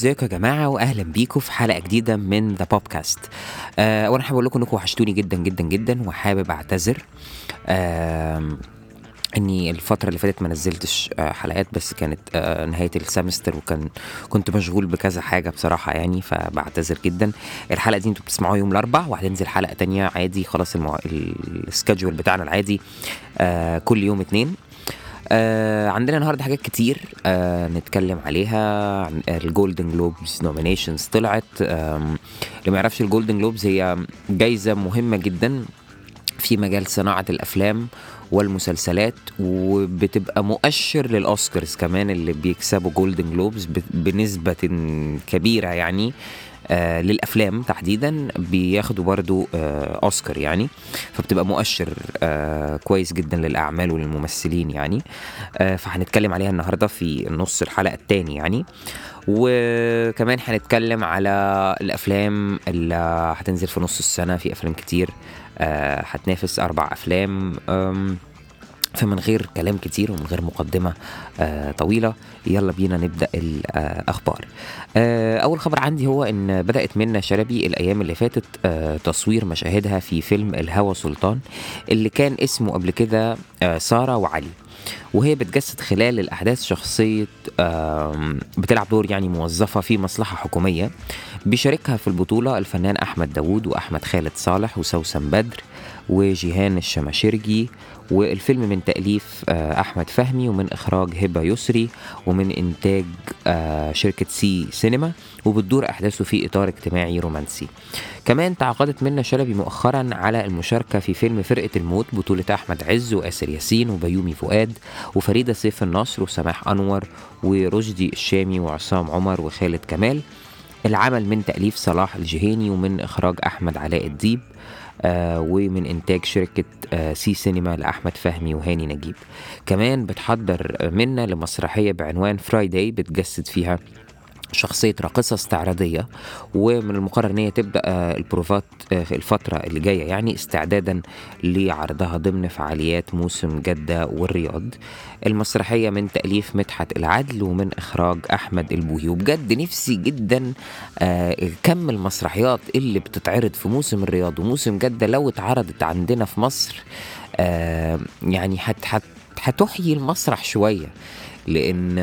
ازيكم يا جماعة واهلا بيكم في حلقة جديدة من ذا بودكاست آه وأنا حابب أقول لكم إنكم وحشتوني جدا جدا جدا وحابب أعتذر. آه إني الفترة اللي فاتت ما نزلتش آه، حلقات بس كانت آه، نهاية السمستر وكان كنت مشغول بكذا حاجة بصراحة يعني فبعتذر جدا. الحلقة دي أنتوا بتسمعوها يوم الأربع وهتنزل حلقة تانية عادي خلاص المو... السكادجول بتاعنا العادي آه كل يوم اتنين. آه عندنا النهارده حاجات كتير آه نتكلم عليها. عن ال Golden Globes nominations طلعت. اللي ما يعرفش ال Golden Globes هي جايزة مهمة جدا في مجال صناعة الأفلام والمسلسلات وبتبقى مؤشر للأوسكارز كمان اللي بيكسبوا Golden Globes ب- بنسبة كبيرة يعني. آه للأفلام تحديدا بياخدوا برضو آه أوسكار يعني. فبتبقى مؤشر آه كويس جدا للأعمال وللممثلين يعني. آه فهنتكلم عليها النهاردة في نص الحلقة التاني يعني. وكمان هنتكلم على الأفلام اللي هتنزل في نص السنة. في أفلام كتير آه، هتنافس أربع أفلام أم، فمن غير كلام كتير ومن غير مقدمة آه طويلة يلا بينا نبدأ الأخبار. آه أول خبر عندي هو إن بدأت منى شلبي الأيام اللي فاتت آه تصوير مشاهدها في فيلم الهوى سلطان اللي كان اسمه قبل كده آه سارة وعلي. وهي بتجسد خلال الأحداث شخصية بتلعب دور يعني موظفة في مصلحة حكومية. بيشاركها في البطولة الفنان أحمد داوود وأحمد خالد صالح وسوسن بدر وجيهان الشماشرجي والفيلم من تأليف آه، أحمد فهمي ومن إخراج هبة يسري ومن إنتاج آه، شركة سي سينما وبتدور أحداثه في إطار اجتماعي رومانسي. كمان تعاقدت منة شلبي مؤخرا على المشاركة في فيلم فرقة الموت بطولة أحمد عز وآسر ياسين وبيومي فؤاد وفريدة سيف النصر وسماح أنور ورشدي الشامي وعصام عمر وخالد كمال. العمل من تأليف صلاح الجهيني ومن إخراج أحمد علاء الديب. ومن إنتاج شركة آه سي سينما لأحمد فهمي وهاني نجيب. كمان بتحضر آه، منة لمسرحية بعنوان Friday بتجسد فيها شخصية راقصة استعراضية ومن المقرر إن هي تبدأ آه، البروفات آه، الفترة اللي جاية يعني استعدادا لعرضها ضمن فعاليات موسم جدة والرياض. المسرحية من تأليف مدحت العدل ومن إخراج أحمد البوهي وبجد نفسي جدا آه، كم المسرحيات اللي بتتعرض في موسم الرياض وموسم جدة لو اتعرضت عندنا في مصر يعني هت هت هتحيي المسرح شوية. لأن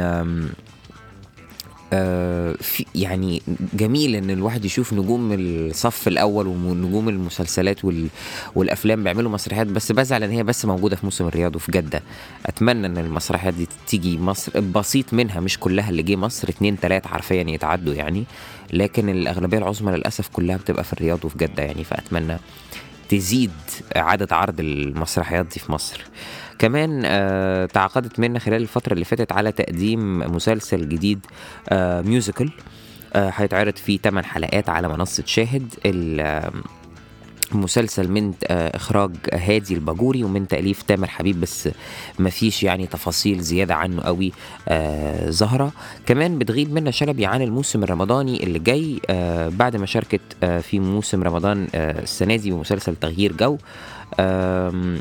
آه، في يعني جميل إن الواحد يشوف نجوم الصف الأول ونجوم المسلسلات وال والأفلام بيعملوا مسرحيات بس بزعل إن هي بس موجودة في موسم الرياض وفي جدة. أتمنى إن المسرحيات دي تيجي مصر بسيط منها مش كلها اللي جه مصر اتنين تلاتة حرفيا يتعدوا يعني. لكن الأغلبية العظمى للأسف كلها بتبقى في الرياض وفي جدة يعني فأتمنى تزيد عدد عرض المسرحيات دي في مصر. كمان آه تعاقدت منة خلال الفترة اللي فاتت على تقديم مسلسل جديد آه musical آه هيتعرض فيه 8 حلقات على منصة شاهد آه، مسلسل من آه، إخراج هادي الباجوري ومن تأليف تامر حبيب بس مفيش يعني تفاصيل زيادة عنه قوي آه ظاهره كمان بتغيب منة شلبي عن الموسم الرمضاني اللي جاي آه بعد ما شاركت في موسم رمضان السنة دي بمسلسل تغيير جو.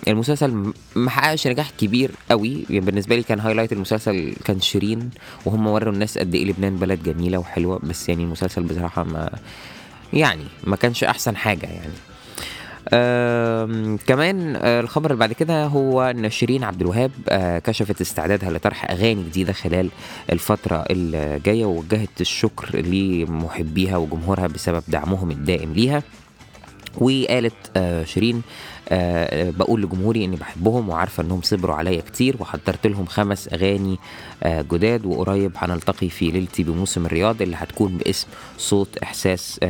المسلسل م- ما حققش نجاح كبير قوي. يعني بالنسبة لي كان هايلايت المسلسل كان شيرين وهم وروا الناس قد إيه لبنان بلد جميلة وحلوة بس يعني المسلسل بصراحة ما يعني ما كانش أحسن حاجة يعني. كمان آه، الخبر اللي بعد كده هو ان شيرين عبد الوهاب آه، كشفت استعدادها لطرح أغاني جديدة خلال الفترة الجاية ووجهت الشكر لمحبيها وجمهورها بسبب دعمهم الدائم ليها. وقالت آه، شيرين آه، بقول لجمهوري إني بحبهم وعارفة إنهم صبروا عليا كتير وحضرت لهم خمس أغاني آه، جداد وقريب هنلتقي في ليلتي بموسم الرياض اللي هتكون باسم صوت إحساس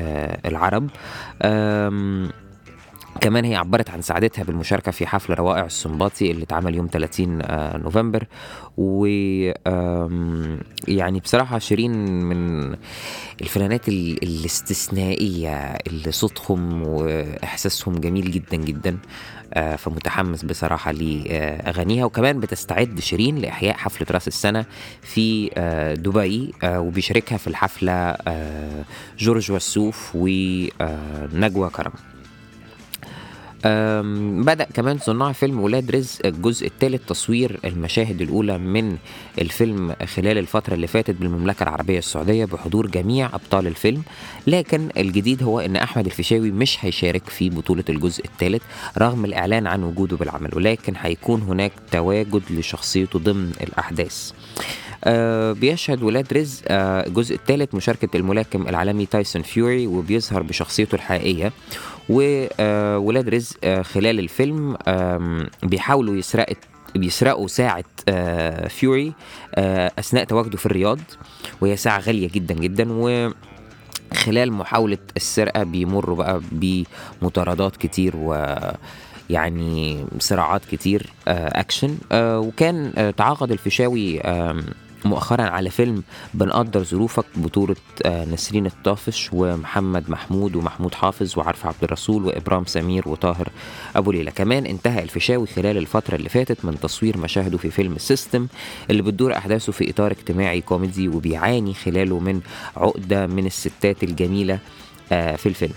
العرب. كمان هي عبرت عن سعادتها بالمشاركة في حفل روائع السنباطي اللي اتعمل يوم 30 آه، نوفمبر. و يعني بصراحة شيرين من الفنانات ال- الاستثنائية اللي صوتهم وإحساسهم جميل جدا جدا آه، فمتحمس بصراحة لأغانيها. وكمان بتستعد شيرين لإحياء حفلة رأس السنة في آه، دبي وبيشاركها في الحفلة جورج وسوف ونجوى كرم. بدأ كمان صناع فيلم ولاد رزق الجزء الثالث تصوير المشاهد الأولى من الفيلم خلال الفترة اللي فاتت بالمملكة العربية السعودية بحضور جميع أبطال الفيلم. لكن الجديد هو أن أحمد الفيشاوي مش هيشارك في بطولة الجزء الثالث رغم الإعلان عن وجوده بالعمل ولكن هيكون هناك تواجد لشخصيته ضمن الأحداث. آه بيشهد ولاد رزق آه الجزء الثالث مشاركة الملاكم العالمي تايسون فيوري وبيظهر بشخصيته الحقيقية. وولاد رزق آه خلال الفيلم بيحاولوا يسرقوا بيسرقوا ساعة آه فيوري آه أثناء تواجده في الرياض وهي ساعة غالية جدا جدا و خلال محاولة السرقة بيمروا بقى بمطاردات كتير و يعني صراعات كتير أكشن وكان تعاقد الفيشاوي مؤخرا على فيلم بنقدر ظروفك بطولة آه، نسرين الطافش ومحمد محمود ومحمود حافظ وعرف عبد الرسول وإبرام سمير وطاهر أبو ليلى. كمان انتهى الفيشاوي خلال الفترة اللي فاتت من تصوير مشاهده في فيلم السيستم اللي بتدور أحداثه في إطار اجتماعي كوميدي وبيعاني خلاله من عقدة من الستات الجميلة آه، في الفيلم.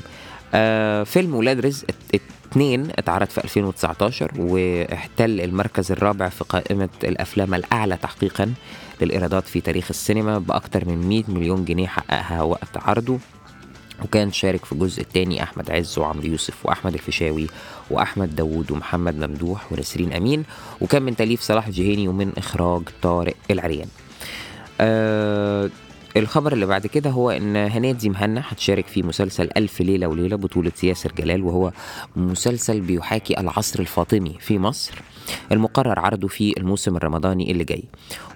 آه، فيلم ولاد رزق ات- اتنين اتعرض في 2019 واحتل المركز الرابع في قائمة الأفلام الأعلى تحقيقا. للإيرادات في تاريخ السينما بأكثر من 100 مليون جنيه حققها وقت عرضه وكان شارك في الجزء الثاني أحمد عز وعمرو يوسف وأحمد الفيشاوي وأحمد داوود ومحمد ممدوح ونسرين أمين وكان من تأليف صلاح جهيني ومن إخراج طارق العريان. آه الخبر اللي بعد كده هو إن هنادي مهنا هتشارك في مسلسل ألف ليلة وليلة بطولة ياسر جلال وهو مسلسل بيحاكي العصر الفاطمي في مصر المقرر عرضه في الموسم الرمضاني اللي جاي.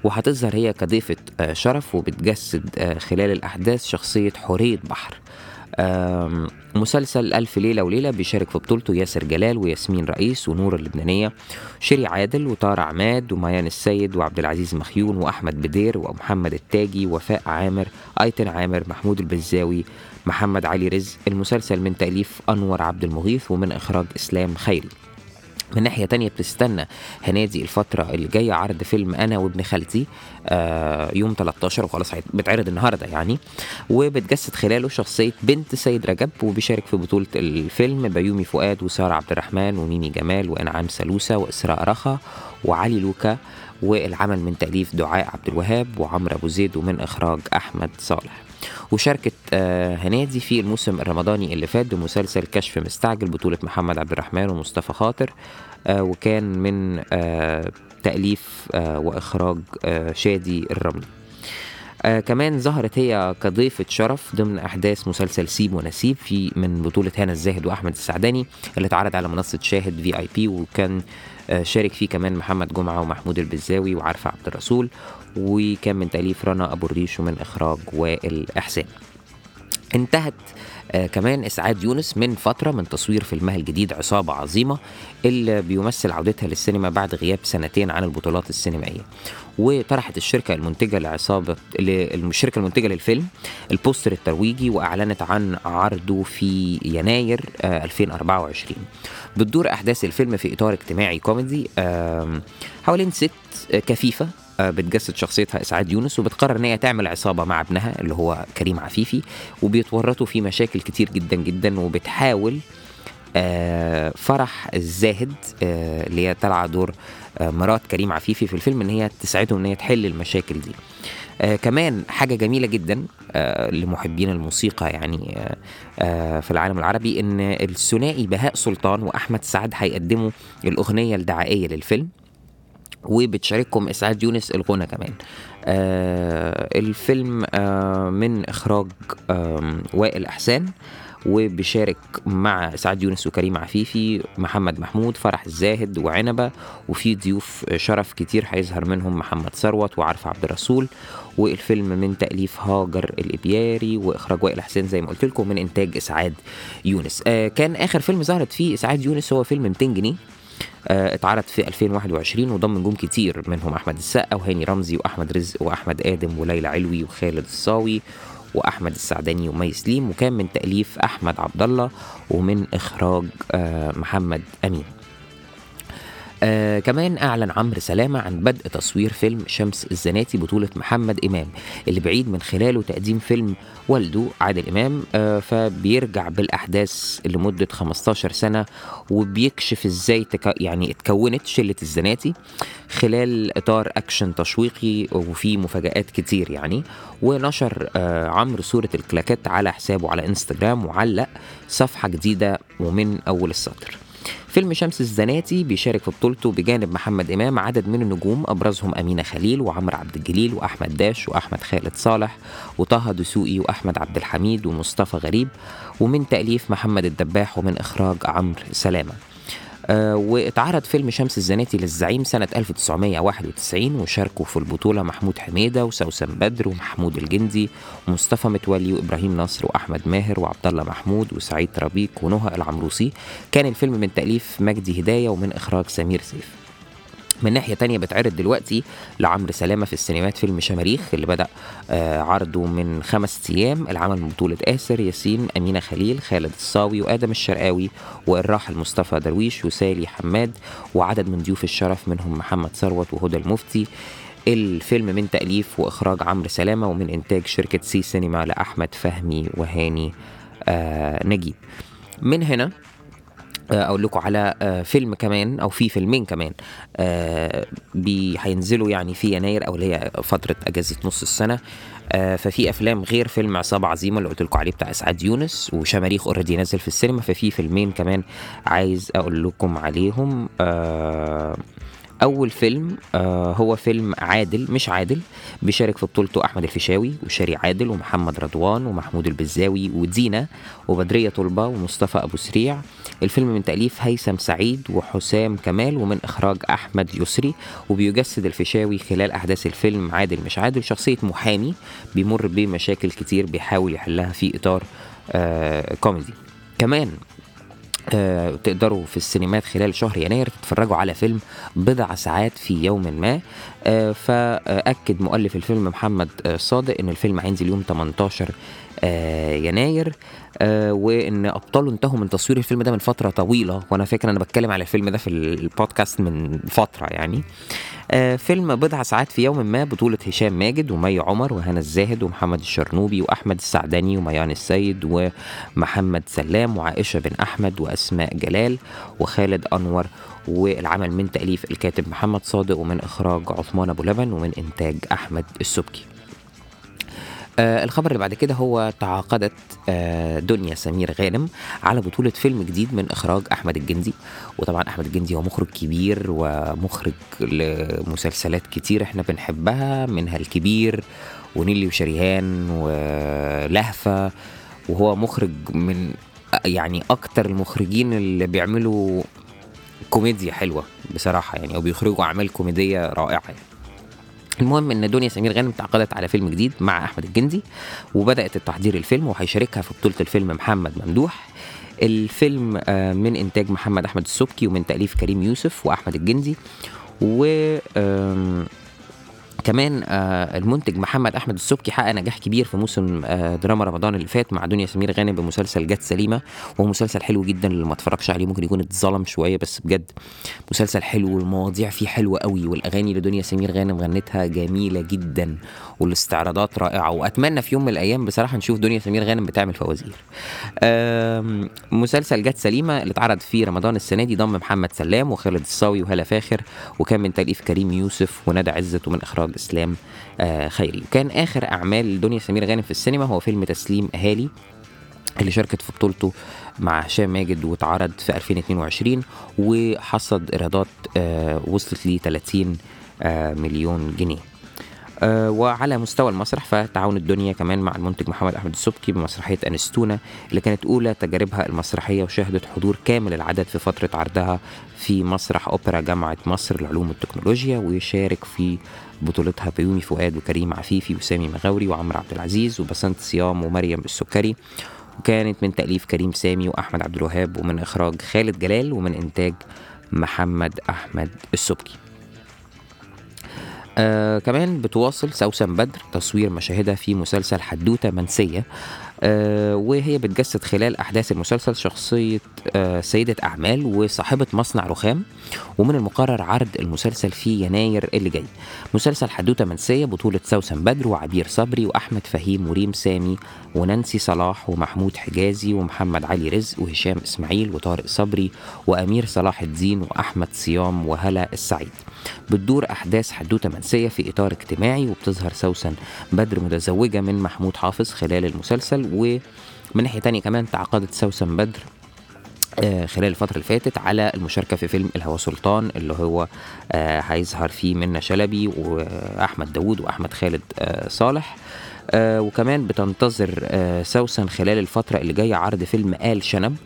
وهتظهر هي كضيفة آه، شرف وبتجسد آه، خلال الأحداث شخصية حورية بحر. مسلسل ألف ليلة وليلة بيشارك في بطولته ياسر جلال وياسمين رئيس ونور اللبنانية شيري عادل وطارق عماد وميان السيد وعبد العزيز مخيون وأحمد بدير ومحمد التاجي وفاء عامر أيتن عامر محمود البزاوي محمد علي رزق. المسلسل من تأليف أنور عبد المغيث ومن إخراج إسلام خيري. من ناحية تانية بتستنى هنادي الفترة اللي جاية عرض فيلم أنا وابن خالتي آه يوم 13 وخلاص بيتعرض النهاردة يعني وبتجسد خلاله شخصية بنت سيد رجب وبيشارك في بطولة الفيلم بيومي فؤاد وسارة عبد الرحمن وميمي جمال وإنعام سلوسة وإسراء رخا وعلي لوكا والعمل من تأليف دعاء عبد الوهاب وعمرو أبو زيد ومن إخراج أحمد صالح. وشاركت آه، هنادي في الموسم الرمضاني اللي فات بمسلسل كشف مستعجل بطولة محمد عبد الرحمن ومصطفى خاطر آه، وكان من آه، تأليف وإخراج شادي الرملي. آه كمان ظهرت هي كضيفة شرف ضمن أحداث مسلسل سيب ونسيب في من بطولة هنا الزاهد وأحمد السعداني اللي اتعرض على منصة شاهد في اي بي وكان آه شارك فيه كمان محمد جمعة ومحمود البزاوي وعارفة عبد الرسول وكان من تأليف رنا أبو الريش ومن إخراج وائل إحسان. انتهت آه كمان إسعاد يونس من فترة من تصوير فيلمها الجديد عصابة عظيمة اللي بيمثل عودتها للسينما بعد غياب سنتين عن البطولات السينمائية. وطرحت الشركة المنتجة لعصابة الشركة المنتجة للفيلم البوستر الترويجي وأعلنت عن عرضه في يناير آه 2024 بتدور أحداث الفيلم في إطار اجتماعي كوميدي حوالين ست آه، كفيفة آه، بتجسد شخصيتها إسعاد يونس وبتقرر إن هي تعمل عصابة مع ابنها اللي هو كريم عفيفي وبيتورطوا في مشاكل كتير جدا جدا وبتحاول آه، فرح الزاهد آه، اللي هي طالعة دور آه، مرات كريم عفيفي في الفيلم إن هي تساعدهم إن هي تحل المشاكل دي. آه كمان حاجة جميلة جدا آه لمحبين الموسيقى يعني آه آه في العالم العربي إن الثنائي بهاء سلطان وأحمد سعد هيقدموا الأغنية الدعائية للفيلم وبتشاركهم إسعاد يونس الغنى كمان. آه الفيلم آه من إخراج آه وائل أحسان. وبيشارك مع سعاد يونس وكريم عفيفي محمد محمود فرح الزاهد وعنبة وفي ضيوف شرف كتير هيظهر منهم محمد ثروت وعارف عبد الرسول والفيلم من تأليف هاجر الإبياري وإخراج وائل حسين زي ما قلت لكم من إنتاج إسعاد يونس. آه كان آخر فيلم ظهرت فيه إسعاد يونس هو فيلم 200 جنيه. آه، اتعرض في 2021 وضم نجوم كتير منهم أحمد السقا وهاني رمزي وأحمد رزق وأحمد آدم وليلى علوي وخالد الصاوي وأحمد السعداني ومي سليم وكان من تأليف أحمد عبد الله ومن إخراج آه، محمد أمين. آه كمان أعلن عمرو سلامة عن بدء تصوير فيلم شمس الزناتي بطولة محمد إمام اللي بعيد من خلاله تقديم فيلم والده عادل إمام آه فبيرجع بالأحداث لمدة 15 سنة وبيكشف إزاي تك... يعني اتكونت شلة الزناتي خلال إطار أكشن تشويقي وفيه مفاجآت كتير يعني. ونشر آه عمرو صورة الكلاكات على حسابه على إنستجرام وعلق صفحة جديدة ومن أول السطر. فيلم شمس الزناتي بيشارك في بطولته بجانب محمد إمام عدد من النجوم أبرزهم أمينة خليل وعمرو عبد الجليل وأحمد داش وأحمد خالد صالح وطه دسوقي وأحمد عبد الحميد ومصطفى غريب ومن تأليف محمد الدباح ومن إخراج عمرو سلامة. واتعرض فيلم شمس الزناتي للزعيم سنة 1991 وشاركوا في البطولة محمود حميدة وسوسن بدر ومحمود الجندي ومصطفى متولي وإبراهيم نصر وأحمد ماهر وعبد الله محمود وسعيد ربيك ونهى العمروسي. كان الفيلم من تأليف مجدي هداية ومن إخراج سمير سيف. من ناحية تانية بتعرض دلوقتي لعمرو سلامة في السينمات فيلم شماريخ اللي بدأ آه عرضه من خمس أيام العمل من بطولة آسر ياسين أمينة خليل خالد الصاوي وآدم الشرقاوي والراحل مصطفى درويش وسالي حماد وعدد من ضيوف الشرف منهم محمد ثروت وهدى المفتي. الفيلم من تأليف وإخراج عمرو سلامة ومن إنتاج شركة سي سينما لأحمد فهمي وهاني آه نجيب. من هنا أقول لكم على فيلم كمان أو في فيلمين كمان هينزلوا يعني في يناير أو اللي هي فترة أجازة نص السنة. ففي أفلام غير فيلم عصابه عظيمه اللي قلت لكم عليه بتاع إسعاد يونس وشماريخ already نازل في السينما. ففي فيلمين كمان عايز أقول لكم عليهم. أول فيلم آه هو فيلم عادل مش عادل بيشارك في بطولته أحمد الفيشاوي وشاري عادل ومحمد رضوان ومحمود البزاوي ودينا وبدرية طلبة ومصطفى أبو سريع. الفيلم من تأليف هيثم سعيد وحسام كمال ومن إخراج أحمد يسري وبيجسد الفيشاوي خلال أحداث الفيلم عادل مش عادل. شخصية محامي بيمر بمشاكل كتير بيحاول يحلها في إطار آه كوميدي. كمان آه تقدروا في السينمات خلال شهر يناير تتفرجوا على فيلم بضع ساعات في يوم ما. آه فأكد مؤلف الفيلم محمد آه صادق إن الفيلم هينزل يوم 18 آه يناير. وإن أبطاله انتهوا من تصوير الفيلم ده من فترة طويلة. وأنا فاكر أنا بتكلم على الفيلم ده في البودكاست من فترة يعني. فيلم بضع ساعات في يوم ما بطولة هشام ماجد ومي عمر وهنا الزاهد ومحمد الشرنوبي وأحمد السعداني وميان السيد ومحمد سلام وعائشة بن أحمد وأسماء جلال وخالد أنور والعمل من تأليف الكاتب محمد صادق ومن إخراج عثمان أبو لبن ومن إنتاج أحمد السبكي. آه الخبر اللي بعد كده هو تعاقدت آه دنيا سمير غانم على بطولة فيلم جديد من إخراج أحمد الجندي وطبعا أحمد الجندي هو مخرج كبير ومخرج لمسلسلات كتير إحنا بنحبها منها الكبير ونيلي وشريهان ولهفة وهو مخرج من يعني أكتر المخرجين اللي بيعملوا كوميديا حلوة بصراحة يعني أو بيخرجوا أعمال كوميدية رائعة يعني. المهم إن دنيا سمير غانم تعاقدت على فيلم جديد مع أحمد الجندي وبدأت التحضير الفيلم وهيشاركها في بطولة الفيلم محمد ممدوح. الفيلم من إنتاج محمد أحمد السبكي ومن تأليف كريم يوسف وأحمد الجندي. و كمان آه المنتج محمد أحمد السبكي حقق نجاح كبير في موسم آه دراما رمضان اللي فات مع دنيا سمير غانم بمسلسل جت سليمة. وهو مسلسل حلو جدا اللي ما اتفرجش عليه ممكن يكون اتظلم شوية بس بجد مسلسل حلو والمواضيع فيه حلوة قوي والأغاني اللي دنيا سمير غانم غنتها جميلة جدا والاستعراضات رائعة. وأتمنى في يوم من الأيام بصراحة نشوف دنيا سمير غانم بتعمل فوازير. مسلسل جت سليمة اللي اتعرض في رمضان السنة دي ضم محمد سلام وخالد الصاوي وهلا فاخر وكان من تأليف كريم يوسف وندى عزت ومن إخراج اسلام آه خيري. وكان آخر أعمال دنيا سمير غانم في السينما هو فيلم تسليم أهالي اللي شاركت في بطولته مع هشام ماجد واتعرض في 2022 وحصد إيرادات آه وصلت ل 30 آه مليون جنيه. وعلى مستوى المسرح فتعاون الدنيا كمان مع المنتج محمد أحمد السبكي بمسرحية أنستونا اللي كانت أولى تجاربها المسرحية وشهدت حضور كامل العدد في فترة عرضها في مسرح أوبرا جامعة مصر للعلوم والتكنولوجيا ويشارك في بطولتها بيومي فؤاد وكريم عفيفي وسامي مغاوري وعمرو عبد العزيز وبسنت صيام ومريم السكري. وكانت من تأليف كريم سامي وأحمد عبد الوهاب ومن إخراج خالد جلال ومن إنتاج محمد أحمد السبكي. آه كمان بتواصل سوسن بدر تصوير مشاهدها في مسلسل حدوتة منسية آه، وهي بتجسد خلال أحداث المسلسل شخصية آه، سيدة أعمال وصاحبة مصنع رخام. ومن المقرر عرض المسلسل في يناير اللي جاي. مسلسل حدوتة منسية بطولة سوسن بدر وعبير صبري وأحمد فهيم وريم سامي ونانسي صلاح ومحمود حجازي ومحمد علي رزق وهشام إسماعيل وطارق صبري وأمير صلاح الدين وأحمد صيام وهلا السعيد. بتدور أحداث حدوتة منسية في إطار اجتماعي وبتظهر سوسن بدر متزوجة من محمود حافظ خلال المسلسل ومن ناحية تانية كمان تعاقدت سوسن بدر خلال الفترة اللي فاتت على المشاركة في فيلم الهوى سلطان اللي هو آه، هيظهر فيه منة شلبي وأحمد داوود وأحمد خالد آه، صالح. آه وكمان بتنتظر آه سوسن خلال الفترة اللي جاية عرض فيلم آل شنب.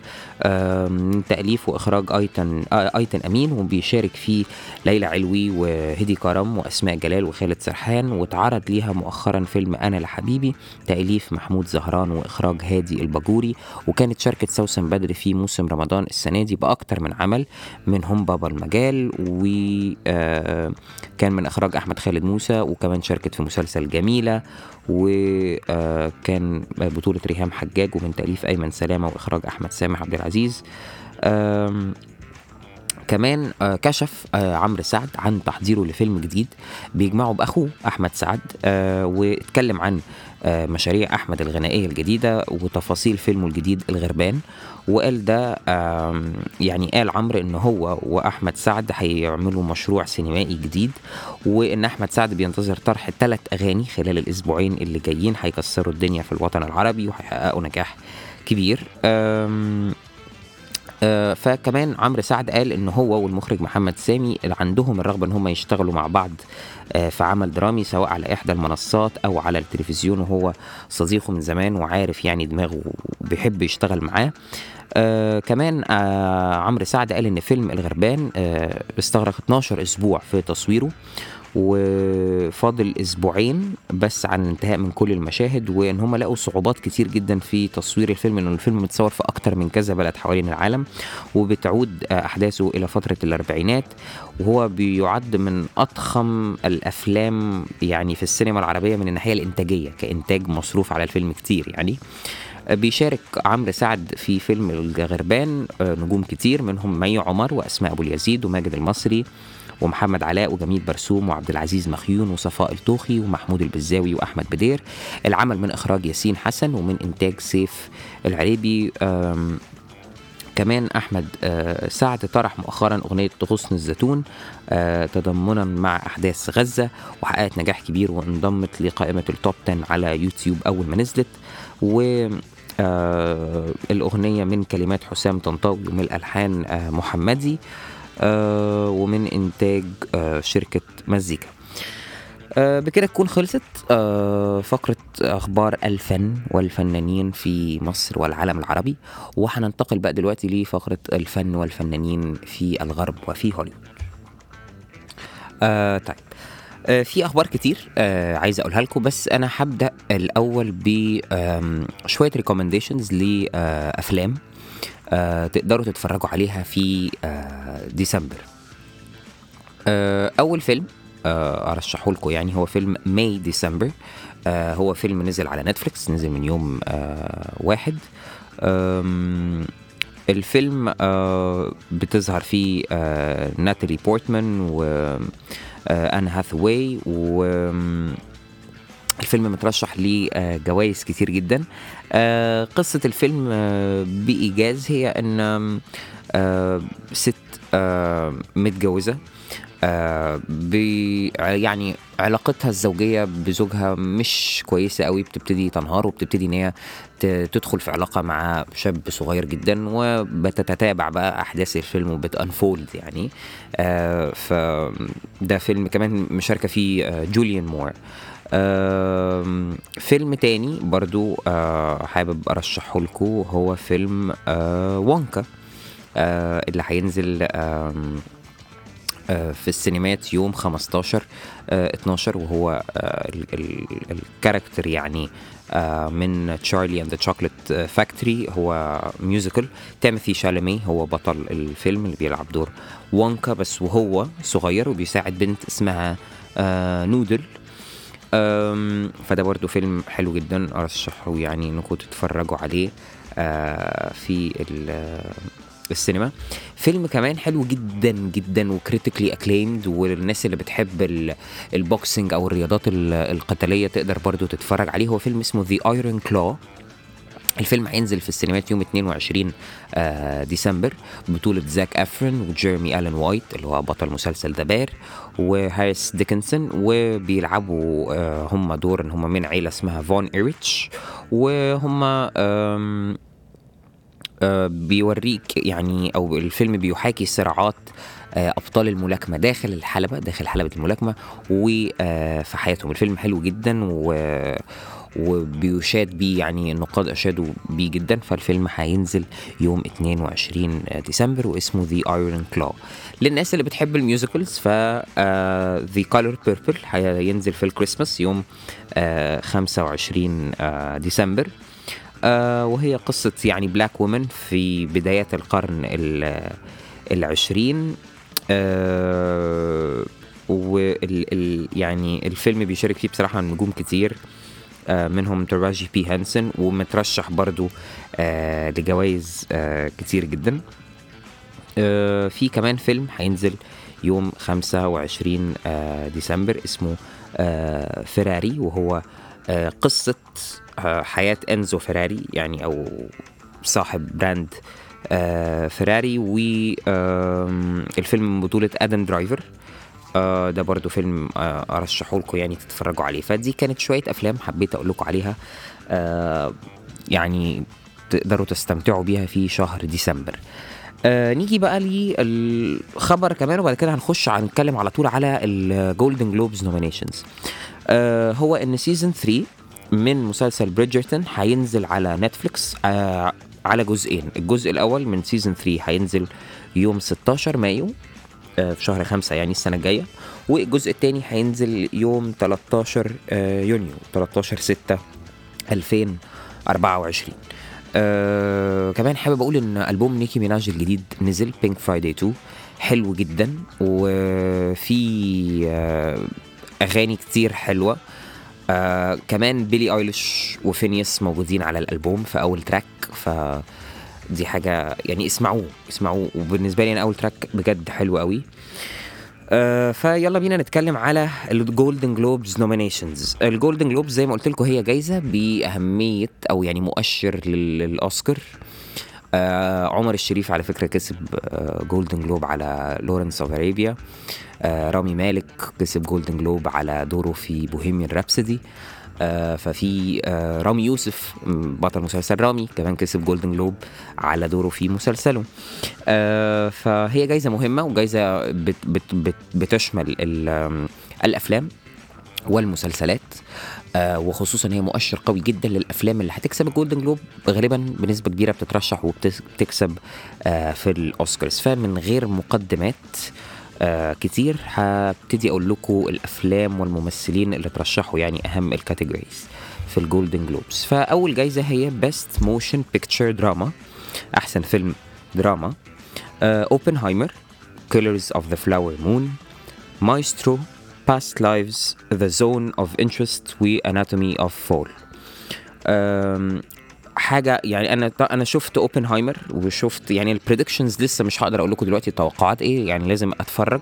من تأليف وإخراج أيتن آه أيتن أمين وبيشارك فيه ليلى علوي وهدي كرم وأسماء جلال وخالد سرحان واتعرض ليها مؤخرا فيلم أنا لحبيبي تأليف محمود زهران وإخراج هادي الباجوري وكانت شاركت سوسن بدر في موسم رمضان السنة دي بأكتر من عمل منهم بابا المجال وكان من إخراج أحمد خالد موسى وكمان شاركت في مسلسل جميلة وكان بطولة ريهام حجاج ومن تأليف أيمن سلامة وإخراج أحمد سامح عبد العزيز كمان آه، كشف آه، عمرو سعد عن تحضيره لفيلم جديد بيجمعه بأخوه أحمد سعد آه، واتكلم عن مشاريع أحمد الغنائية الجديدة وتفاصيل فيلمه الجديد الغربان وقال ده يعني قال عمرو إن هو وأحمد سعد هيعملوا مشروع سينمائي جديد وإن أحمد سعد بينتظر طرح ثلاث أغاني خلال الأسبوعين اللي جايين هيكسروا الدنيا في الوطن العربي وهيحققوا نجاح كبير. آه، فكمان عمرو سعد قال إن هو والمخرج محمد سامي اللي عندهم الرغبة إن هم يشتغلوا مع بعض آه، في عمل درامي سواء على إحدى المنصات أو على التلفزيون وهو صديقه من زمان وعارف يعني دماغه وبيحب يشتغل معاه. آه كمان آه عمرو سعد قال إن فيلم الغربان آه استغرق 12 أسبوع في تصويره. وفاضل أسبوعين بس عن الانتهاء من كل المشاهد وإن هم لقوا صعوبات كتير جدا في تصوير الفيلم لأن الفيلم متصور في أكتر من كذا بلد حوالين العالم وبتعود آه، أحداثه إلى فترة الأربعينات وهو بيعد من أضخم الأفلام يعني في السينما العربية من الناحية الإنتاجية كإنتاج مصروف على الفيلم كتير يعني. بيشارك عمرو سعد في فيلم الغربان آه، نجوم كتير منهم مي عمر وأسماء أبو اليزيد وماجد المصري. ومحمد علاء وجميل برسوم وعبد العزيز مخيون وصفاء الطوخي ومحمود البزاوي وأحمد بدير. العمل من إخراج ياسين حسن ومن إنتاج سيف العريبي. كمان أحمد آه، سعد طرح مؤخرا أغنية غصن الزيتون آه، تضمنا مع أحداث غزة وحققت نجاح كبير وانضمت لقائمة التوب 10 على يوتيوب أول ما نزلت. و آه الأغنية من كلمات حسام طنطاوي ومن الألحان محمدي. ومن إنتاج آه شركة مزيكا. آه بكده تكون خلصت آه فقرة أخبار الفن والفنانين في مصر والعالم العربي. وهننتقل بقى دلوقتي لفقرة الفن والفنانين في الغرب وفي هوليوود. آه طيب. آه في أخبار كتير آه عايز أقولها لكم. بس أنا هبدأ الأول بشويه recommendations لأفلام. آه تقدروا تتفرجوا عليها في آه ديسمبر. آه أول فيلم آه أرشحه لكم يعني هو فيلم May December. آه هو فيلم نزل على نتفليكس نزل من يوم آه واحد. الفيلم آه بتظهر فيه آه ناتالي بورتمان و آه ان هاثواي و الفيلم مترشح لجوائز كتير جدا. آه، قصة الفيلم آه، بإيجاز هي أن آه، ست آه، متجوزة آه، يعني علاقتها الزوجية بزوجها مش كويسة قوي بتبتدي تنهار وبتبتدي إن هي تدخل في علاقة مع شاب صغير جدا وبتتتابع بقى أحداث الفيلم وبتأنفولد يعني. آه فده فيلم كمان مشاركة فيه آه، جوليان مور. فيلم تاني برضو آه، حابب أرشحه لكم هو فيلم آه، وونكا آه، اللي هينزل آه، في السينمات يوم 15 آه، 12 وهو آه، ال- ال- ال character يعني آه، من Charlie and the Chocolate Factory هو musical تيموثي شالامي هو بطل الفيلم اللي بيلعب دور وونكا بس وهو صغير وبيساعد بنت اسمها آه، نودل. فده برضو فيلم حلو جدا أرشحه يعني إنكم تتفرجوا عليه آه، في ال- السينما. فيلم كمان حلو جدا جدا و critically acclaimed والناس اللي بتحب ال- boxing أو الرياضات ال- القتالية تقدر برضو تتفرج عليه. هو فيلم اسمه The Iron Claw الفيلم هينزل في السينمات يوم 22 آه، ديسمبر بطولة زاك إفرون وجيرمي ألين وايت اللي هو بطل مسلسل The Bear وهاريس ديكنسون وبيلعبوا آه، هم دور إن هم من عيلة اسمها فون إيريتش وهم آه، بيوريك يعني أو الفيلم بيحاكي صراعات أبطال الملاكمة داخل الحلبة داخل حلبة الملاكمة وفي حياتهم. الفيلم حلو جدا و وبيشاد بيه يعني النقاد اشادوا بيه جدا فالفيلم هينزل يوم 22 ديسمبر واسمه The Iron Claw للناس اللي بتحب ال musicals ف The Color Purple هينزل في الكريسماس يوم آه، 25 آه، ديسمبر. آه وهي قصة يعني black woman في بدايات القرن ال- العشرين. آه وال ال يعني الفيلم بيشارك فيه بصراحة نجوم كتير. آه منهم تراجي بي هينسون ومترشح برضو آه لجوائز آه كتير جدا. آه في كمان فيلم هينزل يوم 25 آه ديسمبر اسمه آه فيراري وهو آه قصة آه حياة إنزو فيراري يعني أو صاحب brand آه فيراري. والفيلم بطولة آدم درايفر. آه ده برضو فيلم آه ارشحه لكم يعني تتفرجوا عليه. فدي كانت شوية أفلام حبيت أقول لكم عليها آه يعني تقدروا تستمتعوا بيها في شهر ديسمبر. آه نيجي بقى للخبر كمان وبعد كده هنخش هنتكلم على طول على ال Golden Globes nominations هو إن season 3 من مسلسل بريدجرتون هينزل على نتفليكس آه على جزئين. الجزء الأول من season 3 هينزل يوم 16 مايو في شهر خمسة يعني السنة الجاية. والجزء التاني هينزل يوم 13 آه، يونيو 13 6 2024 آه كمان حابب أقول إن ألبوم نيكي ميناج الجديد نزل Pink Friday 2 حلو جدا. وفي آه أغاني كتير حلوة. آه كمان بيلي أيليش وفينيس موجودين على الألبوم في أول track. ف دي حاجة يعني اسمعوه اسمعوه. وبالنسبة لي أنا أول track بجد حلو قوي. آه فيلا بينا نتكلم على ال Golden Globes nominations ال Golden Globes زي ما قلت لكم هي جايزة بأهمية أو يعني مؤشر لل- للأوسكار. آه عمر الشريف على فكرة كسب آه Golden Globe على Lawrence of Arabia آه رامي مالك كسب Golden Globe على دوره في Bohemian Rhapsody آه ففي آه رامي يوسف بطل مسلسل رامي كمان كسب Golden Globe على دوره في مسلسله. آه فهي جايزة مهمة وجايزة بت بت بت بتشمل الأفلام والمسلسلات آه وخصوصا هي مؤشر قوي جدا للأفلام اللي هتكسب ال Golden Globe غالبا بنسبة كبيرة بتترشح وبتكسب آه في الأوسكارز. فمن غير مقدمات آه كتير. هبتدي أقول لكم الأفلام والممثلين اللي ترشحوا يعني أهم ال categories في ال Golden Globes فأول جايزة هي Best Motion Picture Drama أحسن فيلم دراما Oppenheimer Killers of the Flower Moon Maestro Past Lives The Zone of Interest و Anatomy of Fall. حاجة يعني أنا أنا شفت Oppenheimer وشفت يعني ال predictions لسه مش هقدر أقول لكم دلوقتي التوقعات إيه يعني لازم أتفرج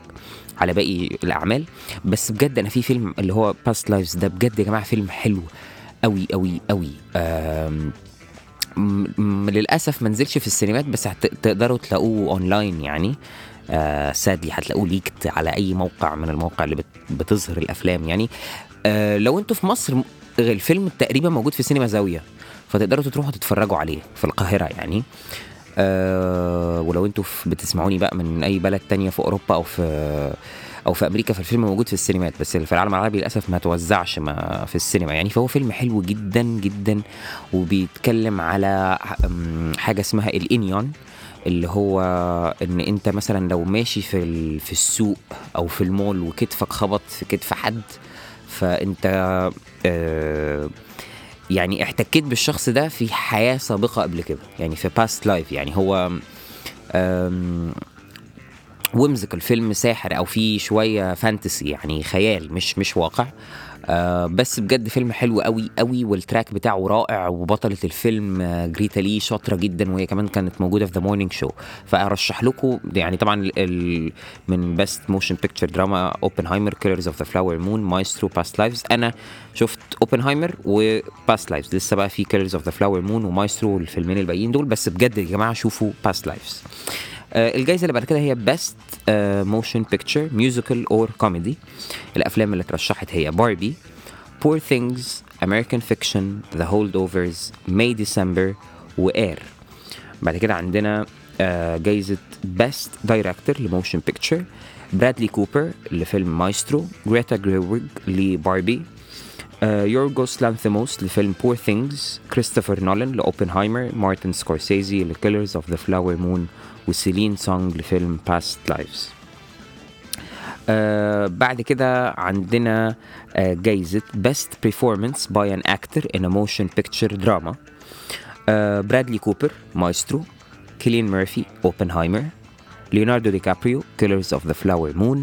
على باقي الأعمال. بس بجد أنا في فيلم اللي هو Past Lives ده بجد يا جماعة فيلم حلو قوي قوي قوي للأسف ما نزلش في السينمات بس تقدروا تلاقوه اونلاين يعني. آه sadly هتلاقوه leaked على أي موقع من المواقع اللي بت بتظهر الأفلام يعني. آه لو أنتوا في مصر الفيلم تقريبا موجود في سينما زاوية. فتقدروا تروحوا تتفرجوا عليه في القاهرة يعني. آه ولو أنتوا بتسمعوني بقى من أي بلد تانية في أوروبا أو في أو في أمريكا فالفيلم موجود في السينمات بس في العالم العربي للأسف ما توزعش ما في السينما يعني. فهو فيلم حلو جدا جدا وبيتكلم على حاجة اسمها الانيون اللي هو إن أنت مثلا لو ماشي في في السوق أو في المول وكتفك خبط في كتف حد فأنت آه يعني احتكيت بالشخص ده في حياة سابقة قبل كده يعني في past life يعني هو whimsical فيلم ساحر أو فيه شوية fantasy يعني خيال مش مش واقع. آه بس بجد فيلم حلو قوي قوي وال track بتاعه رائع وبطلة الفيلم آه جريتا لي شاطرة جدا وهي كمان كانت موجودة في The Morning Show فأرشح لكم يعني طبعا ال- من Best Motion Picture Drama Oppenheimer Killers of the Flower Moon Maestro Past Lives أنا شفت Oppenheimer و Past Lives لسه بقى في Killers of the Flower Moon و Maestro الفيلمين الباقيين دول بس بجد يا جماعة شوفوا Past Lives آه، الجايزة اللي بعد كده هي Best Motion Picture Musical or Comedy الأفلام اللي اترشحت هي Barbie Poor Things American Fiction The Holdovers May December و Air بعد كده عندنا آه، جايزة Best Director ل Motion Picture برادلي كوبر لفيلم مايسترو جريتا جريويج لباربي يورجوس لانثيموس لفيلم Poor Things كريستوفر نولان ل Oppenheimer مارتن سكورسيزي ل Killers of the Flower Moon وسيلين سونج لفيلم Past Lives آه بعد كده عندنا آه جايزة Best Performance by an Actor in a Motion Picture Drama. آه برادلي كوبر مايسترو كيليان ميرفي Oppenheimer ليوناردو دي كابريو Killers of the Flower Moon.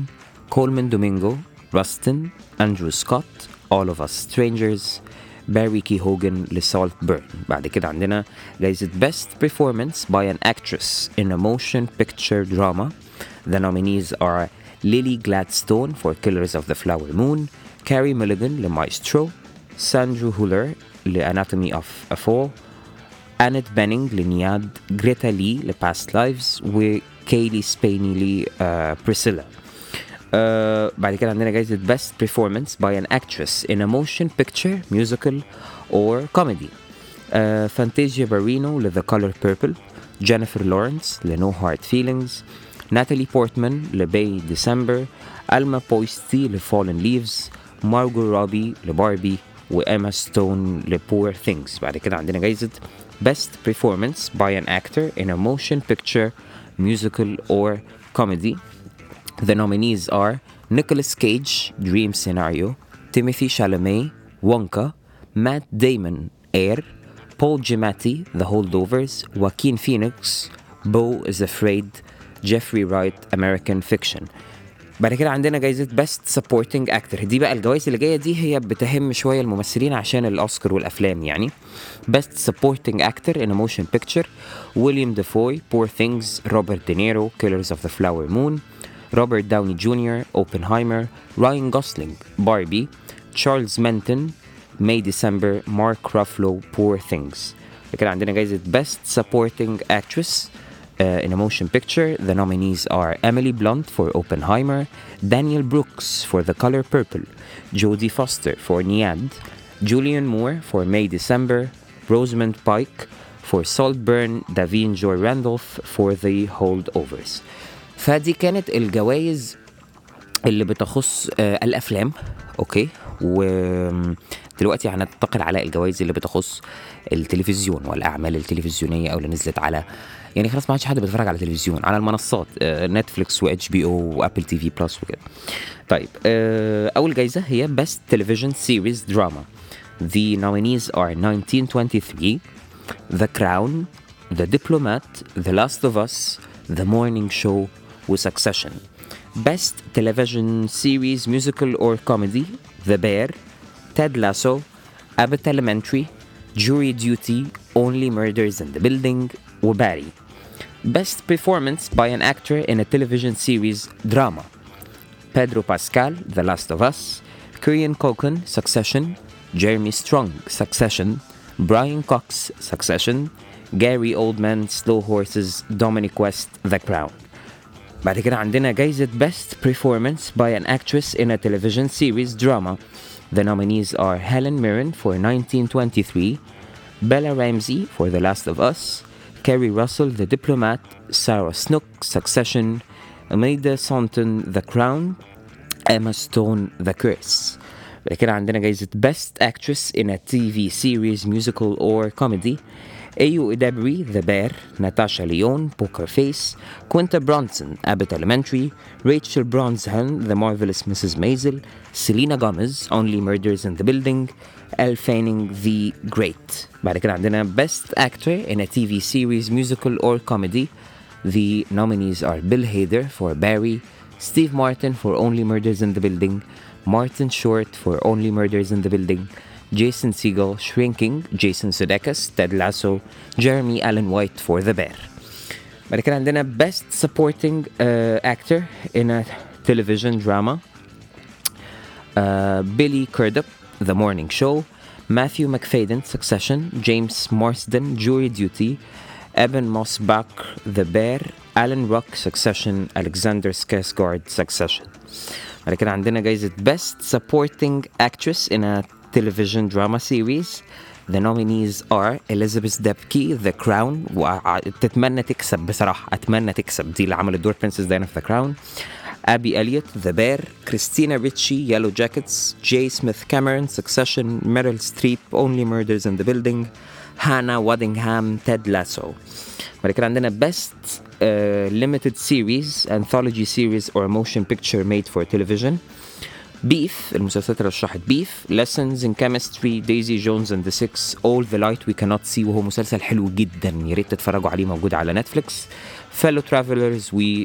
كولمان دومينجو Rustin أندرو سكوت All of Us Strangers باري كي هوجن لسالت بيرن بعد كده عندنا جايزة Best Performance by an Actress in a Motion Picture Drama The nominees are Lily Gladstone for Killers of the Flower Moon Carrie Mulligan لمايسترو ساندرو هولر لأناتومي of a Fall أنت بينينج لنياد جريتا لي لباست لايفز وكيلي سبيني لبريسيلا آه بعد كده عندنا جايزة Best Performance by an Actress in a Motion Picture, Musical or Comedy آه فانتازيا بارينو ل The Color Purple جينيفر لورنس ل No Hard Feelings ناتالي بورتمان لباي ديسمبر ألما بويستي ل Fallen Leaves مارجو روبي لباربي وإما ستون ل Poor Things بعد كده عندنا جايزة Best Performance by an Actor in a Motion Picture, Musical or Comedy The nominees are Nicolas Cage, Dream Scenario, Timothy Chalamet, Wonka, Matt Damon, Air, Paul Giamatti, The Holdovers, Joaquin Phoenix, Bo is Afraid, Jeffrey Wright, American Fiction. بعد كده عندنا جايزة Best Supporting Actor دي بقى الجوائز اللي جاية دي هي بتهم شوية الممثلين عشان الأوسكار والأفلام يعني Best Supporting Actor in a Motion Picture William Dafoe, Poor Things, Robert De Niro, Killers of the Flower Moon Robert Downey Jr., Oppenheimer, Ryan Gosling, Barbie, Charles Menton, May December, Mark Ruffalo, Poor Things. كده عندنا جايزة Best Supporting Actress uh, in a Motion Picture. The nominees are Emily Blunt for Oppenheimer, Daniel Brooks for The Color Purple, Jodie Foster for Niad, Julian Moore for May December, Rosamund Pike for Saltburn, Davine Joy Randolph for The Holdovers. فدي كانت الجوائز اللي بتخص آه الأفلام okay؟ ودلوقتي هننتقل على الجوائز اللي بتخص التلفزيون والأعمال التلفزيونية أو اللي نزلت على يعني خلاص ما عادش حد بيتفرج على تلفزيون على المنصات Netflix و HBO و Apple TV Plus وكده. طيب آه أول جايزة هي Best Television Series Drama The nominees are 1923 The Crown The Diplomat The Last of Us The Morning Show وسكسيشن Best Television Series Musical or Comedy The Bear Ted Lasso Abbott Elementary Jury Duty Only Murders in the Building وباري Best Performance by an Actor in a Television Series Drama Pedro Pascal The Last of Us Korean Coken Succession Jeremy Strong Succession Brian Cox Succession Gary Oldman Slow Horses Dominic West The Crown بعد كده عندنا جايزة Best Performance by an Actress in a Television Series Drama. The nominees are Helen Mirren for 1923, Bella Ramsey for The Last of Us, Kerry Russell The Diplomat, Sarah Snook Succession, Amelia Saunton The Crown, Emma Stone The Curse. بعد كده عندنا جايزة Best Actress in a TV Series Musical or Comedy. Ayo Idabri, The Bear, Natasha Leon, Poker Face, Quinta Bronson, Abbott Elementary, Rachel Bronson, The Marvelous Mrs. Maisel, Selena Gomez, Only Murders in the Building, Elle Fanning, The Great. بعد كده عندنا Best Actor in a TV Series, Musical or Comedy. The nominees are Bill Hader for Barry, Steve Martin for Only Murders in the Building, Martin Short for Only Murders in the Building, Jason Segel, Shrinking, Jason Sudeikis, Ted Lasso, Jeremy Allen White for The Bear. بعد كده عندنا Best Supporting uh, Actor in a Television Drama uh, Billy Crudup, The Morning Show, Matthew McFadden, Succession, James Marsden, Jury Duty, Evan Mossbach, The Bear, Alan Ruck, Succession, Alexander Skarsgård, Succession. بعد كده عندنا جايزة Best Supporting Actress in a Television Drama Series. The nominees are Elizabeth Debicki, The Crown وتتمنى تكسب بصراحة أتمنى تكسب دي اللي عملت دور برنسس داينا في The Crown Abby Elliott, The Bear, Christina Ricci, Yellow Jackets, J. Smith Cameron, Succession, Meryl Streep, Only Murders in the Building, Hannah Waddingham, Ted Lasso. بعد كده عندنا Best uh, Limited Series, Anthology Series or Motion Picture Made for Television. Beef المسلسلات رشحت. Beef, Lessons in Chemistry, Daisy Jones and the Six, All the Light We Cannot See وهو مسلسل حلو جدا. يا ريت تتفرجوا عليه موجود على نتفليكس. Fellow Travelers و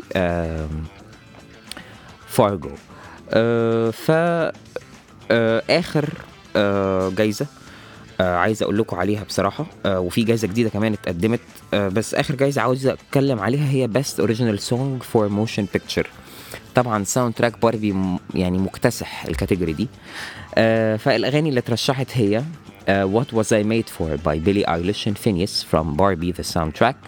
فارجو ف آه آخر آه جايزة آه عايز أقول لكم عليها بصراحة. آه وفي جايزة جديدة كمان اتقدمت. آه بس آخر جايزة عاوز أتكلم عليها هي Best Original Song for Motion Picture طبعا soundtrack Barbie يعني مكتسح ال category دي آه فالاغاني اللي اترشحت هي uh, What Was I Made For by Billie Eilish and Finneas from Barbie the soundtrack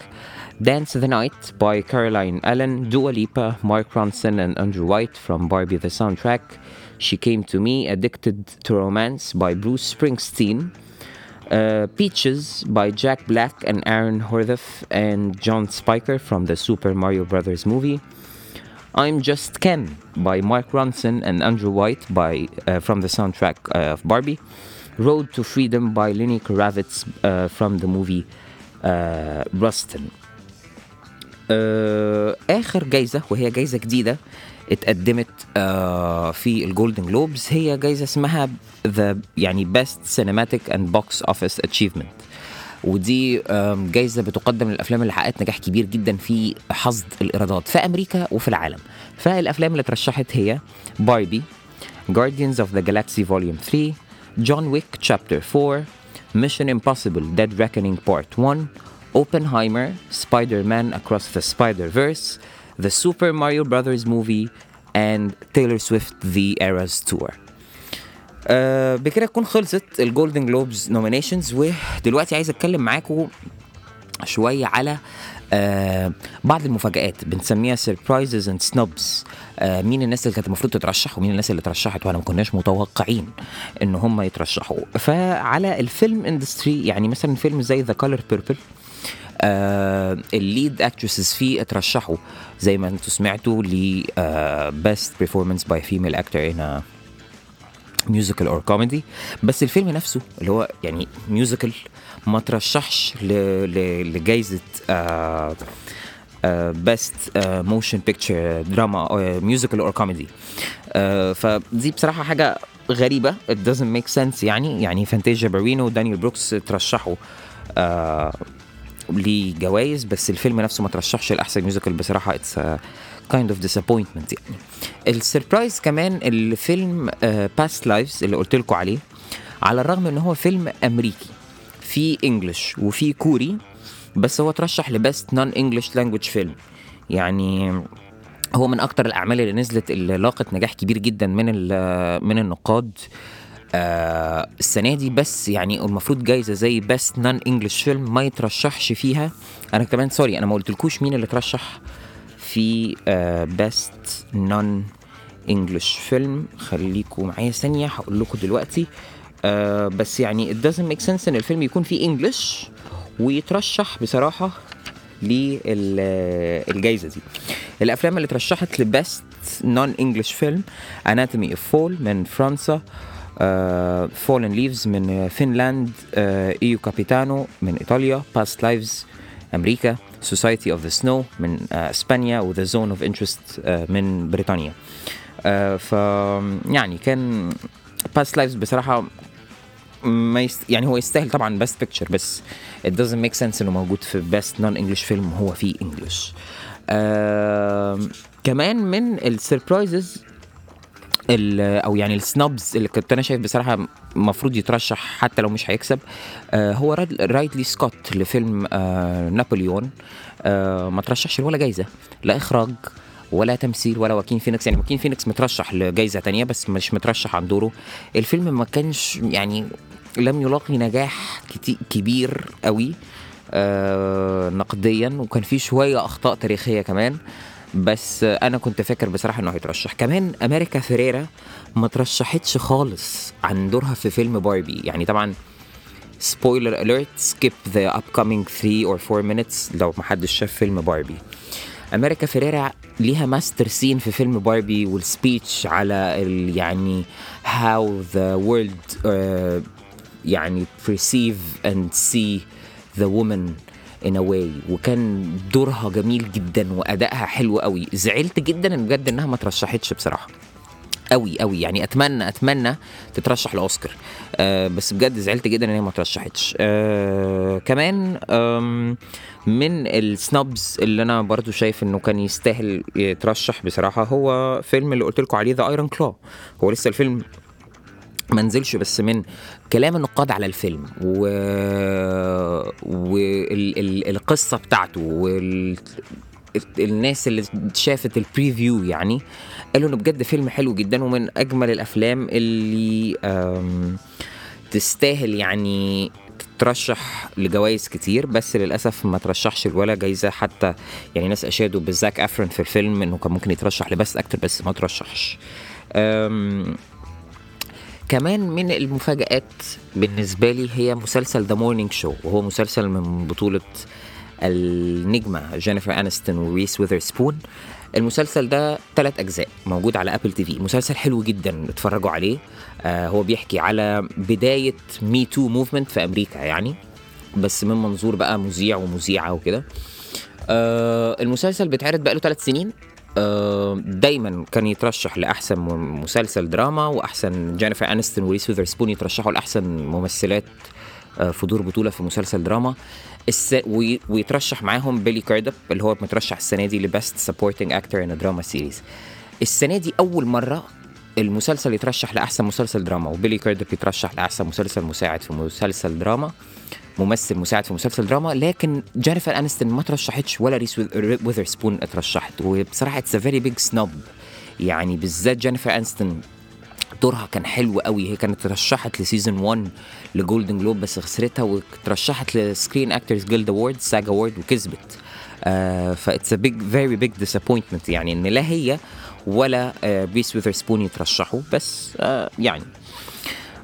Dance the Night by Caroline Allen, Dua Lipa, Mark Ronson, and Andrew White from Barbie the soundtrack. She Came to Me, Addicted to Romance by Bruce Springsteen. Uh, Peaches by Jack Black and Aaron Horvath and John Spiker from the Super Mario Brothers movie. I'm Just Ken by Mark Ronson and Andrew White by, uh, from the soundtrack uh, of Barbie. Road to Freedom by Lenny Kravitz uh, from the movie uh, Rustin. آه، اخر جايزه وهي جايزه جديده اتقدمت آه، في الجولدن جلوبز هي جايزه اسمها ذا يعني بيست سينماتيك اند بوكس اوفيس اتشيفمنت ودي جايزة بتقدم للافلام اللي حققت نجاح كبير جدا في حصد الايرادات في أمريكا وفي العالم فالافلام اللي اترشحت هي Barbie Guardians of the Galaxy Volume 3 John Wick Chapter 4 Mission Impossible Dead Reckoning Part 1 Oppenheimer Spider-Man Across the Spider-Verse The Super Mario Brothers movie and Taylor Swift The Eras Tour آه بكده تكون خلصت ال Golden Globes nominations ودلوقتي عايز أتكلم معاكم شوية على آه بعض المفاجآت. بنسميها surprises and snubs مين الناس اللي كانت المفروض تترشح ومين الناس اللي اترشحت وإحنا ما كناش متوقعين إن هم يترشحوا. فعلى ال film industry يعني مثلا فيلم زي The Color Purple ال lead actresses فيه اترشحوا. زي ما أنتم سمعتوا ل Best Performance by Female Actor in Musical or Comedy بس الفيلم نفسه اللي هو يعني musical ما ترشحش لجائزه Best Motion Picture Drama Musical or Comedy فدي بصراحة حاجة غريبة. It doesn't make sense يعني. يعني فانتاجيا بارينو ودانيال بروكس ترشحوا آه لجوائز بس الفيلم نفسه ما ترشحش لأحسن musical بصراحة it's kind of disappointment يعني. ال surprise كمان الفيلم Past Lives اللي قلت لكم عليه على الرغم إن هو فيلم أمريكي في English وفي كوري بس هو ترشح ل Best Non-English Language Film يعني هو من أكتر الأعمال اللي نزلت اللي لاقت نجاح كبير جدا من ال- من النقاد آه السنة دي. بس يعني المفروض جايزة زي Best Non-English Film ما يترشحش فيها. أنا كمان sorry أنا ما قلتلكوش مين اللي ترشح في Best Non-English Film خليكم معايا ثانية هقول لكم دلوقتي. آه بس يعني it doesn't make sense إن الفيلم يكون فيه English ويترشح بصراحة للجائزه دي. الأفلام اللي ترشحت ل Best non-English film Anatomy of a Fall من فرنسا Fallen Leaves من فنلاند Io Capitano من إيطاليا Past Lives أمريكا Society of the Snow من آه، إسبانيا و The Zone of Interest من بريطانيا. آه، ف يعني كان Past Lives بصراحة ما يست... يعني هو يستاهل طبعا best picture بس it doesn't make sense إنه موجود في best non-English film هو فيه English آه... كمان من ال surprises أو يعني ال snubs اللي كنت أنا شايف بصراحة المفروض يترشح حتى لو مش هيكسب آه هو رايدلي سكوت لفيلم آه نابليون. آه ما ترشحش ولا جايزة لا إخراج ولا تمثيل ولا واكين فينيكس. يعني واكين فينيكس مترشح لجائزه تانية بس مش مترشح عن دوره. الفيلم ما كانش يعني لم يلاقي نجاح كبير قوي نقديا وكان فيه شوية أخطاء تاريخية كمان. بس أنا كنت فاكر بصراحة إنه هيترشح. كمان أمريكا فيريرا ما ترشحتش خالص عن دورها في فيلم باربي. يعني طبعا spoiler alert skip the upcoming 3 or 4 minutes لو ما حدش شاف فيلم باربي. أمريكا فيريرا ليها master scene في فيلم باربي وال speech على ال يعني the world uh, يعني perceive and see the woman a way. وكان دورها جميل جدا وأدائها حلو قوي. زعلت جدا إن بجد إنها ما ترشحتش بصراحة. قوي قوي. يعني أتمنى أتمنى تترشح لأوسكار. آه بس بجد زعلت جدا إن هي ما ترشحتش. آه كمان من ال snubs اللي أنا برضو شايف إنه كان يستاهل يترشح بصراحة هو فيلم اللي قلت لكم عليه The Iron Claw هو لسه الفيلم ما نزلش بس من كلام النقاد على الفيلم و... والقصة بتاعته وال... الناس اللي شافت ال preview يعني قالوا إنه بجد فيلم حلو جدا ومن أجمل الأفلام اللي تستاهل يعني ترشح لجوائز كتير بس للأسف ما ترشحش ولا جايزة حتى. يعني ناس أشادوا ب Zac Efron في الفيلم إنه كان ممكن يترشح ل best actor بس ما ترشحش. كمان من المفاجآت بالنسبة لي هي مسلسل The Morning Show وهو مسلسل من بطولة النجمة جينيفر أنستون وريس ويذرسبون المسلسل ده ثلاث أجزاء موجود على Apple TV مسلسل حلو جدا اتفرجوا عليه. آه هو بيحكي على بداية Me Too movement في أمريكا يعني بس من منظور بقى مذيع ومذيعة وكده. آه المسلسل بيتعرض بقاله ثلاث سنين. دايما كان يترشح لأحسن مسلسل دراما وأحسن جينيفر انستون وريس سبون يترشحوا لأحسن ممثلات آه، في دور بطولة في مسلسل دراما. ويترشح معاهم بيلي كرودب اللي هو مترشح السنة دي ل best supporting actor in drama series السنة دي أول مرة المسلسل يترشح لأحسن مسلسل دراما وبيلي كرودب يترشح لأحسن مسلسل مساعد في مسلسل دراما ممثل مساعد في مسلسل دراما لكن جينيفر انستون ما ترشحتش ولا ريس ويذر سبون اترشحت. وبصراحة it's very big snub يعني بالذات جينيفر انستون دورها كان حلو قوي. هي كانت ترشحت ل season 1 ل Golden Globe بس خسرتها وترشحت ل Screen Actors Guild Award SAG Award وكسبت. آه ف that's a big very big disappointment يعني إن لا هي ولا آه ريس ويذر سبون يترشحوا. بس آه يعني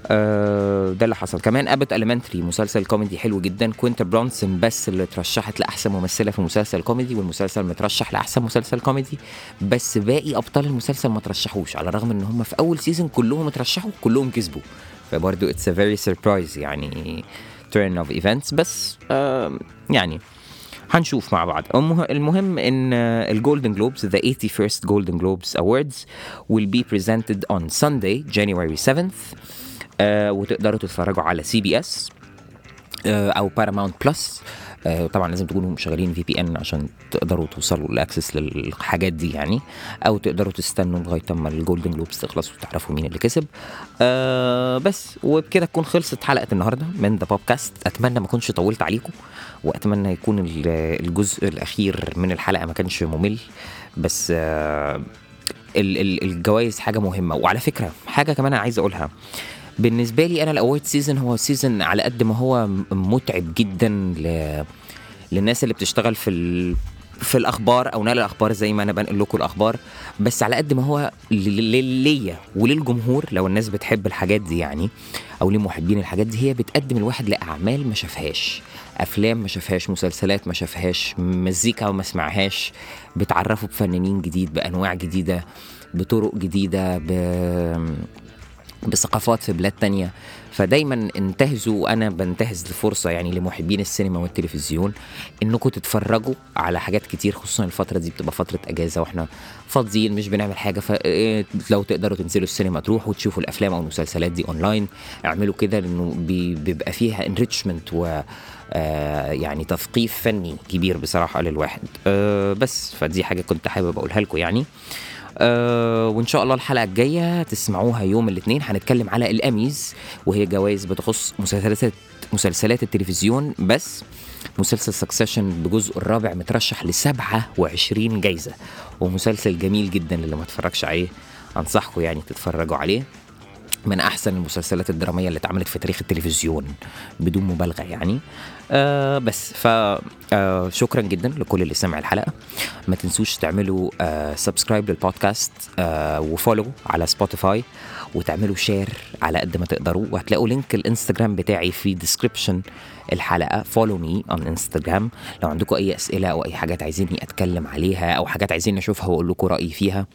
ده اللي حصل. كمان Abbott Elementary مسلسل كوميدي حلو جدا. كوينتا برونسون بس اللي اترشحت لأحسن ممثلة في مسلسل كوميدي والمسلسل مترشح لأحسن مسلسل كوميدي بس باقي أبطال المسلسل ما ترشحوش على الرغم إن هم في أول season كلهم اترشحوا كلهم كسبوا. فبرضه it's a very surprise يعني turn of events بس آه يعني هنشوف مع بعض. المهم إن ال Golden Globes the 81st Golden Globes Awards will be presented on Sunday January 7th آه وتقدروا تتفرجوا على CBS أو Paramount Plus آه طبعا لازم تكونوا مشغلين VPN عشان تقدروا توصلوا ل access للحاجات دي يعني أو تقدروا تستنوا لغاية أما ال Golden Globes تخلص وتعرفوا مين اللي كسب. آه بس وبكده تكون خلصت حلقة النهارده من the podcast أتمنى ما أكونش طولت عليكم وأتمنى يكون الجزء الأخير من الحلقة ما كانش ممل. بس آه الجوائز حاجة مهمة. وعلى فكرة حاجة كمان أنا عايز أقولها. بالنسبة لي أنا ال award season هو season على قد ما هو متعب جدا ل... للناس اللي بتشتغل في ال... في الأخبار أو نقل الأخبار زي ما أنا بنقل لكم الأخبار. بس على قد ما هو ليا وللجمهور لو الناس بتحب الحاجات دي يعني أو لمحبين الحاجات دي هي بتقدم الواحد لأعمال ما شافهاش. أفلام ما شافهاش مسلسلات ما شافهاش مزيكا ما سمعهاش. بتعرفوا بفنانين جديد بأنواع جديدة بطرق جديدة ب بثقافات في بلاد تانية. فدايما انتهزوا وأنا بنتهز الفرصه يعني لمحبين السينما والتلفزيون إنكم تتفرجوا على حاجات كتير خصوصا الفترة دي بتبقى فترة أجازة وإحنا فاضيين مش بنعمل حاجة. فلو إيه، تقدروا تنزلوا السينما تروحوا تشوفوا الأفلام أو المسلسلات دي أونلاين. اعملوا كده لأنه بيبقى فيها enrichment و آه يعني تثقيف فني كبير بصراحة للواحد. آه بس فدي حاجة كنت حابب أقولها لكم يعني. آه وإن شاء الله الحلقة الجاية تسمعوها يوم الاثنين. هنتكلم على الاميز وهي جوائز بتخص مسلسلات مسلسلات التلفزيون. بس مسلسل Succession بجزء الرابع مترشح ل 27 جايزة. ومسلسل جميل جدا اللي ما اتفرجش عليه أنصحكم يعني تتفرجوا عليه. من أحسن المسلسلات الدرامية اللي اتعملت في تاريخ التلفزيون بدون مبالغة يعني. آه بس. ف آه شكرا جدا لكل اللي سمع الحلقة. ما تنسوش تعملوا آه subscribe للبودكاست آه و follow على سبوتيفاي وتعملوا share على قد ما تقدروا وهتلاقوا link الإنستجرام بتاعي في description الحلقة. follow me on Instagram لو عندكم أي أسئلة أو أي حاجات عايزيني أتكلم عليها أو حاجات عايزين أشوفها وأقول لكم رأيي فيها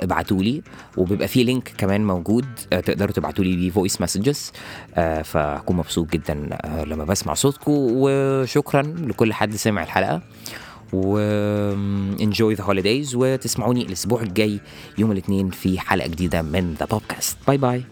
ابعتوا لي وبيبقى في link كمان موجود آه تقدروا تبعتوا لي بيه voice messages آه فهكون مبسوط جدا آه لما بسمع صوتكم وشكرا لكل حد سمع الحلقة. و enjoy the holidays وتسمعوني الأسبوع الجاي يوم الاثنين في حلقة جديدة من the podcast bye bye